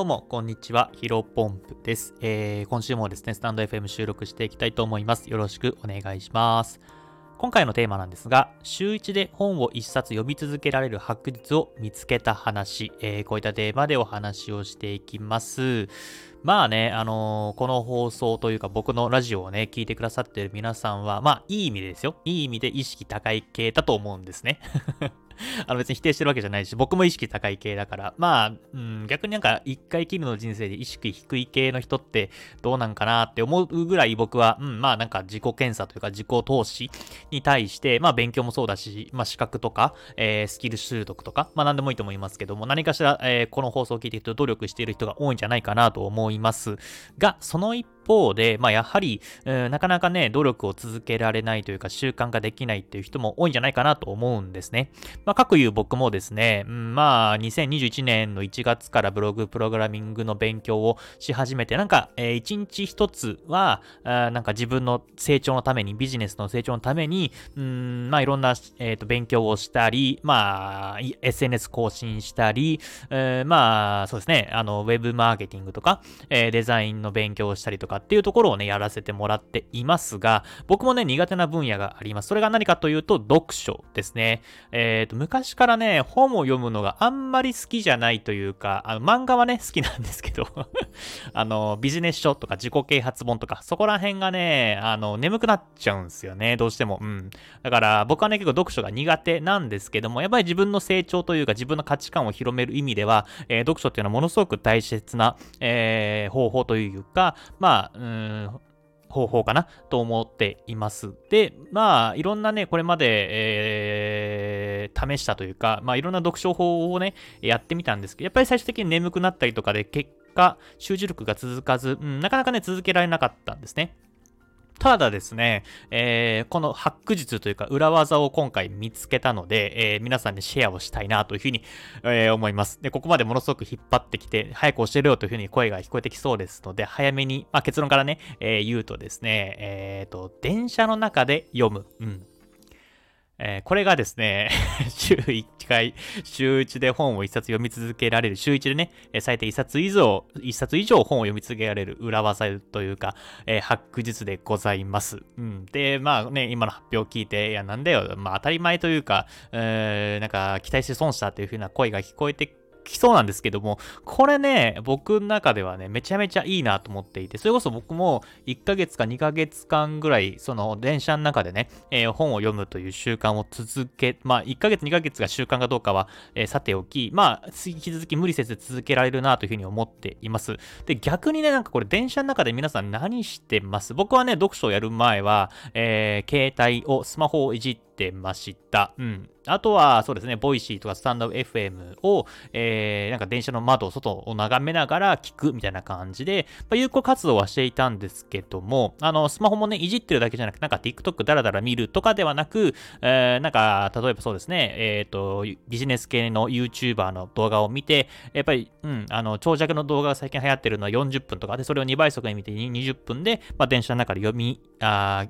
どうも、こんにちは。ヒロポンプです。えー、今週もですね、スタンド FM 収録していきたいと思います。よろしくお願いします。今回のテーマなんですが、週1で本を1冊読み続けられる白日を見つけた話、えー、こういったテーマでお話をしていきます。まあね、あのー、この放送というか僕のラジオをね、聞いてくださってる皆さんは、まあいい意味ですよ。いい意味で意識高い系だと思うんですね。あの別に否定してるわけじゃないし、僕も意識高い系だから、まあ、うん、逆になんか一回きりの人生で意識低い系の人ってどうなんかなって思うぐらい僕は、うん、まあなんか自己検査というか自己投資に対して、まあ勉強もそうだし、まあ資格とか、えー、スキル習得とか、まあ何でもいいと思いますけども、何かしら、えー、この放送を聞いていると努力している人が多いんじゃないかなと思います。が、その一方で、まあ、やはり、うん、なかなかね、努力を続けられないというか、習慣ができないっていう人も多いんじゃないかなと思うんですね。まあ、各言う僕もですね、うん、まあ、2021年の1月からブログプログラミングの勉強をし始めて、なんか、えー、1日1つは、あなんか自分の成長のために、ビジネスの成長のために、うん、まあ、いろんな、えーと、勉強をしたり、まあ、SNS 更新したり、えー、まあ、そうですね、あの、ウェブマーケティングとか、えー、デザインの勉強をしたりと、かっていうところをね、やらせてもらっていますが、僕もね、苦手な分野があります。それが何かというと、読書ですね。えっ、ー、と、昔からね、本を読むのがあんまり好きじゃないというか、あの、漫画はね、好きなんですけど あの、ビジネス書とか自己啓発本とか、そこら辺がね、あの、眠くなっちゃうんですよね、どうしても。うん。だから、僕はね、結構読書が苦手なんですけども、やっぱり自分の成長というか、自分の価値観を広める意味では、えー、読書っていうのはものすごく大切な、えー、方法というか、まあ、うん、方法かなと思っています。で、まあ、いろんなね、これまで、えー、試したというか、まあ、いろんな読書法をね、やってみたんですけど、やっぱり最終的に眠くなったりとかで、結果、集中力が続かず、うん、なかなかね、続けられなかったんですね。ただですね、えー、このハック術というか裏技を今回見つけたので、えー、皆さんにシェアをしたいなというふうに、えー、思います。で、ここまでものすごく引っ張ってきて、早く教えろよというふうに声が聞こえてきそうですので、早めに、まあ、結論からね、え言うとですね、えっ、と、電車の中で読む。うん。えー、これがですね、週1回、週1で本を1冊読み続けられる、週1でね、最低1冊以上、1冊以上本を読み続けられる裏技というか、えー、ハック術でございます。うん。で、まあね、今の発表を聞いて、いや、なんだよ、まあ当たり前というか、えー、なんか期待して損したというふうな声が聞こえてきそうなんですけども、これね、僕の中ではね、めちゃめちゃいいなと思っていて、それこそ僕も1ヶ月か2ヶ月間ぐらい、その電車の中でね、えー、本を読むという習慣を続け、まあ1ヶ月2ヶ月が習慣かどうかは、えー、さておき、まあ引き続き無理せず続けられるなというふうに思っています。で、逆にね、なんかこれ電車の中で皆さん何してます？僕はね、読書をやる前は、えー、携帯を、スマホをいじって、てました。うん。あとは、そうですね、 Voicy とか stand.fm を、えー、なんか電車の窓、外を眺めながら聞くみたいな感じで、まあ、有効活動はしていたんですけども、あの、スマホもね、いじってるだけじゃなくて、なんか TikTok ダラダラ見るとかではなく、えー、なんか、例えばそうですね、えっ、ー、と、ビジネス系の YouTuber の動画を見て、やっぱり、うん、あの、長尺の動画が最近流行ってるのは40分とかで、それを2倍速で見て20分で、まあ、電車の中で読み、あ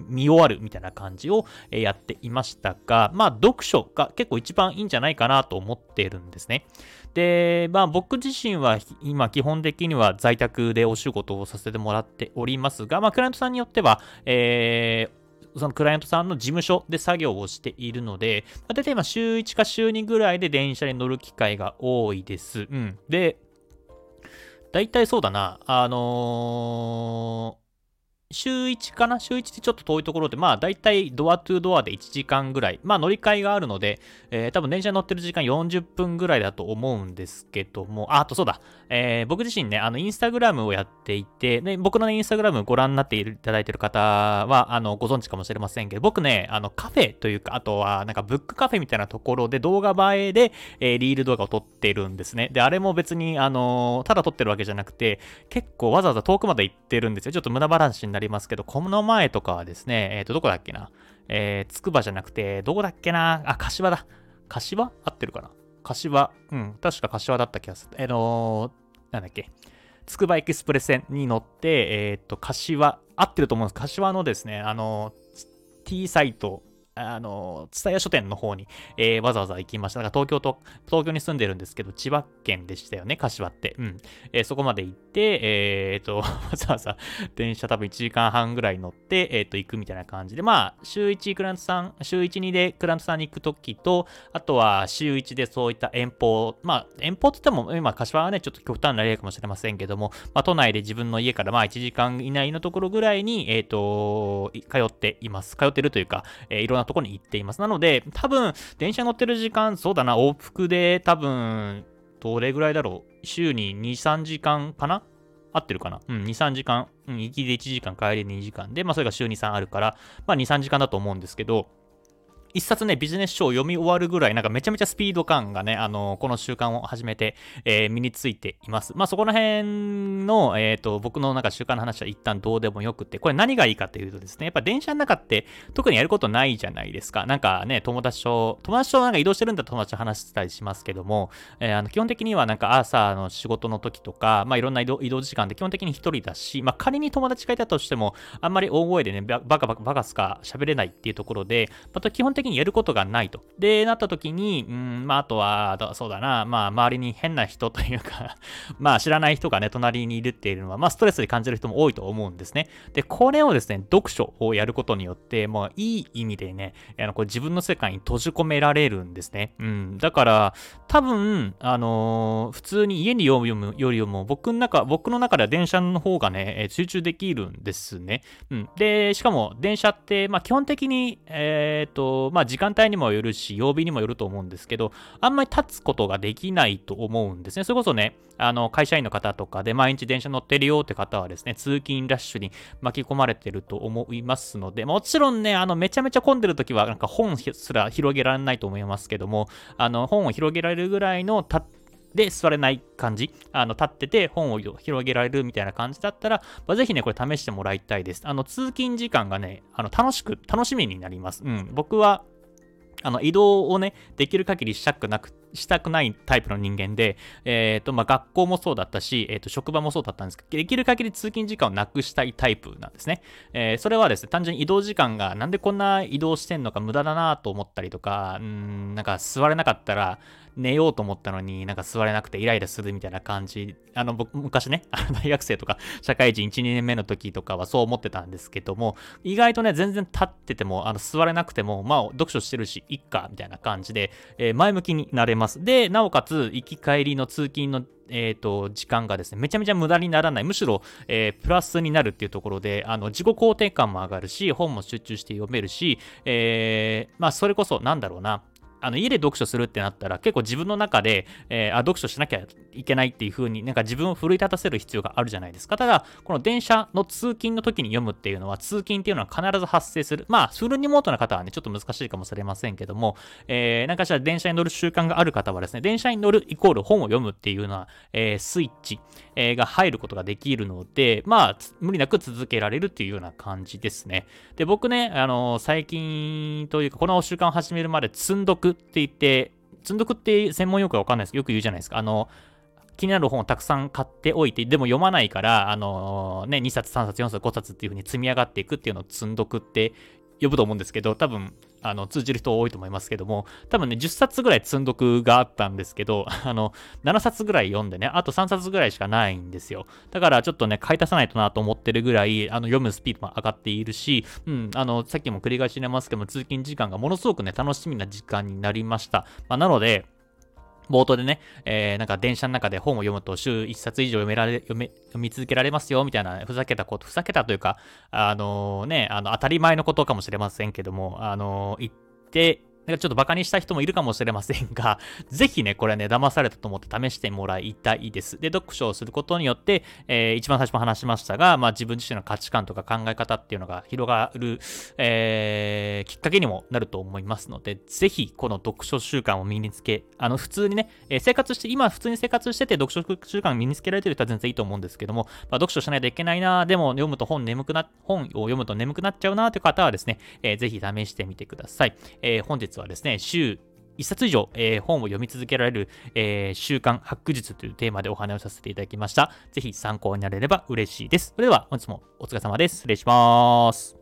見終わるみたいな感じをやっていましたが、まあ、読書が結構一番いいんじゃないかなと思っているんですね。で、まあ僕自身は今基本的には在宅でお仕事をさせてもらっておりますが、まあクライアントさんによっては、えー、そのクライアントさんの事務所で作業をしているので、まあ、大体今週1か週2ぐらいで電車に乗る機会が多いです。うん。で、大体そうだな、あのー週1かな？週1ってちょっと遠いところで、まあ大体ドアトゥードアで1時間ぐらい、まあ乗り換えがあるので、えー、多分電車に乗ってる時間40分ぐらいだと思うんですけども、あ、あとそうだ、えー、僕自身ね、あのインスタグラムをやっていて、で僕のね、インスタグラムご覧になっていただいてる方は、あの、ご存知かもしれませんけど、僕ね、あのカフェというか、あとはなんかブックカフェみたいなところで動画映えで、えー、リール動画を撮ってるんですね。で、あれも別に、あのただ撮ってるわけじゃなくて、結構わざわざ遠くまで行ってるんですよ。ちょっと無駄話になりますけど、この前とかはですね、えっ、ー、と、どこだっけな？えー、つくばじゃなくて、どこだっけな？あ、柏だ。柏？合ってるかな？柏。うん、確か柏だった気がする。えー、のー、なんだっけ？つくばエクスプレス線に乗って、えっ、ー、と、柏、合ってると思うんです。柏のですね、あのー、T サイトあの、蔦屋書店の方に、えー、わざわざ行きました。だから東京と、東京に住んでるんですけど、千葉県でしたよね、柏って。うん。えー、そこまで行って、えー、と、わざわざ電車多分1時間半ぐらい乗って、えー、と、行くみたいな感じで、まあ、週1クラントさん、週1、2でクラントさんに行くときと、あとは週1でそういった遠方、まあ、遠方って言っても、今、柏はね、ちょっと極端な例かもしれませんけども、まあ、都内で自分の家からまあ1時間以内のところぐらいに、えっ、と、通っています。通ってるというか、え、いろんなところに行っています。なので、多分、電車乗ってる時間、そうだな、往復で多分、どれぐらいだろう？週に2、3時間かな？合ってるかな？うん、2、3時間。うん、行きで1時間、帰りで2時間で、まあそれが週2、3あるから、まあ2、3時間だと思うんですけど、一冊ね、ビジネス書を読み終わるぐらい、なんかめちゃめちゃスピード感がね、あの、この習慣を始めて、えー、身についています。まあ、そこら辺の、えっ、ー、と、僕のなんか習慣の話は一旦どうでもよくて、これ何がいいかというとですね、やっぱ電車の中って特にやることないじゃないですか。なんかね、友達と、友達となんか移動してるんだったら友達と話したりしますけども、えー、あの基本的にはなんか朝の仕事の時とか、まあ、いろんな移動移動時間で基本的に一人だし、まあ、仮に友達がいたとしても、あんまり大声でね、バカバカバカすか喋れないっていうところで、また基本的にやることがないと。で、なった時に、うん、まあ、あとは、そうだな、まあ、周りに変な人というか まあ、知らない人がね、隣にいるっていうのは、まあ、ストレスで感じる人も多いと思うんですね。で、これをですね、読書をやることによって、もう、いい意味でね、あのこれ自分の世界に閉じ込められるんですね。うん。だから、多分、あのー、普通に家に読むよりも、僕の中、僕の中では電車の方がね、集中できるんですね。うん。で、しかも、電車って、まあ、基本的に、えっ、ー、と、まあ、時間帯にもよるし、曜日にもよると思うんですけど、あんまり立つことができないと思うんですね。それこそね、あの、会社員の方とかで毎日電車乗ってるよって方はですね、通勤ラッシュに巻き込まれてると思いますので、もちろんね、あの、めちゃめちゃ混んでる時は、なんか本すら広げられないと思いますけども、あの、本を広げられるぐらいの立で座れない感じ、あの、立ってて本を広げられるみたいな感じだったら、まあ、ぜひね、これ試してもらいたいです。あの、通勤時間がね、あの、楽しく、楽しみになります。うん。僕は、あの、移動をね、できる限りしたくなく、したくないタイプの人間で、えっ、ー、と、まあ、学校もそうだったし、えっ、ー、と、職場もそうだったんですけど、できる限り通勤時間をなくしたいタイプなんですね。えー、それはですね、単純に移動時間がなんでこんな移動してんのか無駄だなと思ったりとか、うん、なんか座れなかったら、寝ようと思ったのになんか座れなくてイライラするみたいな感じ。あの、僕、昔ね、大学生とか社会人1、2年目の時とかはそう思ってたんですけども、意外とね、全然立ってても、あの、座れなくても、まあ、読書してるし、いっか、みたいな感じで、えー、前向きになれます。で、なおかつ、行き帰りの通勤のえ、ー、と、時間がですね、めちゃめちゃ無駄にならない、むしろ、えー、プラスになるっていうところで、あの、自己肯定感も上がるし、本も集中して読めるし、えー、まあ、それこそ、なんだろうな、あの家で読書するってなったら結構自分の中で、えー、あ読書しなきゃいけないっていう風になんか自分を奮い立たせる必要があるじゃないですか。ただ、この電車の通勤の時に読むっていうのは通勤っていうのは必ず発生する。まあ、フルリモートな方はね、ちょっと難しいかもしれませんけども、えー、なんかしら電車に乗る習慣がある方はですね、電車に乗るイコール本を読むっていうような、えー、スイッチ、えー、が入ることができるので、まあ、無理なく続けられるっていうような感じですね。で、僕ね、あの最近というか、この習慣を始めるまで積んどくって言って、積んどくって専門用語わかんないですけど、よく言うじゃないですか。あの、気になる本をたくさん買っておいて、でも読まないから、あのー、ね、2冊、3冊、4冊、5冊っていう風に積み上がっていくっていうのを積んどくって呼ぶと思うんですけど、多分、あの、通じる人多いと思いますけども、多分ね、10冊ぐらい積んどくがあったんですけど、あの、7冊ぐらい読んでね、あと3冊ぐらいしかないんですよ。だからちょっとね、買い足さないとなと思ってるぐらい、あの、読むスピードも上がっているし、うん、あの、さっきも繰り返しになりますけども、通勤時間がものすごくね、楽しみな時間になりました。まあ、なので、冒頭でね、えー、なんか電車の中で本を読むと週1冊以上読められ、読め、読み続けられますよ、みたいな、ふざけたこと、ふざけたというか、あのー、ね、あの、当たり前のことかもしれませんけども、あのー、言って、なんかちょっとバカにした人もいるかもしれませんが、ぜひね、これね、騙されたと思って試してもらいたいです。で、読書をすることによって、えー、一番最初も話しましたが、まあ自分自身の価値観とか考え方っていうのが広がる、えー、きっかけにもなると思いますので、ぜひこの読書習慣を身につけ、あの、普通にね、えー、生活して、今普通に生活してて読書習慣を身につけられてる人は全然いいと思うんですけども、まあ、読書しないといけないな、でも読むと本眠くな、本を読むと眠くなっちゃうなという方はですね、えー、ぜひ試してみてください。えー、本日はですね、週1冊以上、えー、本を読み続けられる、えー、週刊発掘術というテーマでお話をさせていただきました。ぜひ参考になれれば嬉しいです。それでは本日もお疲れ様です。失礼します。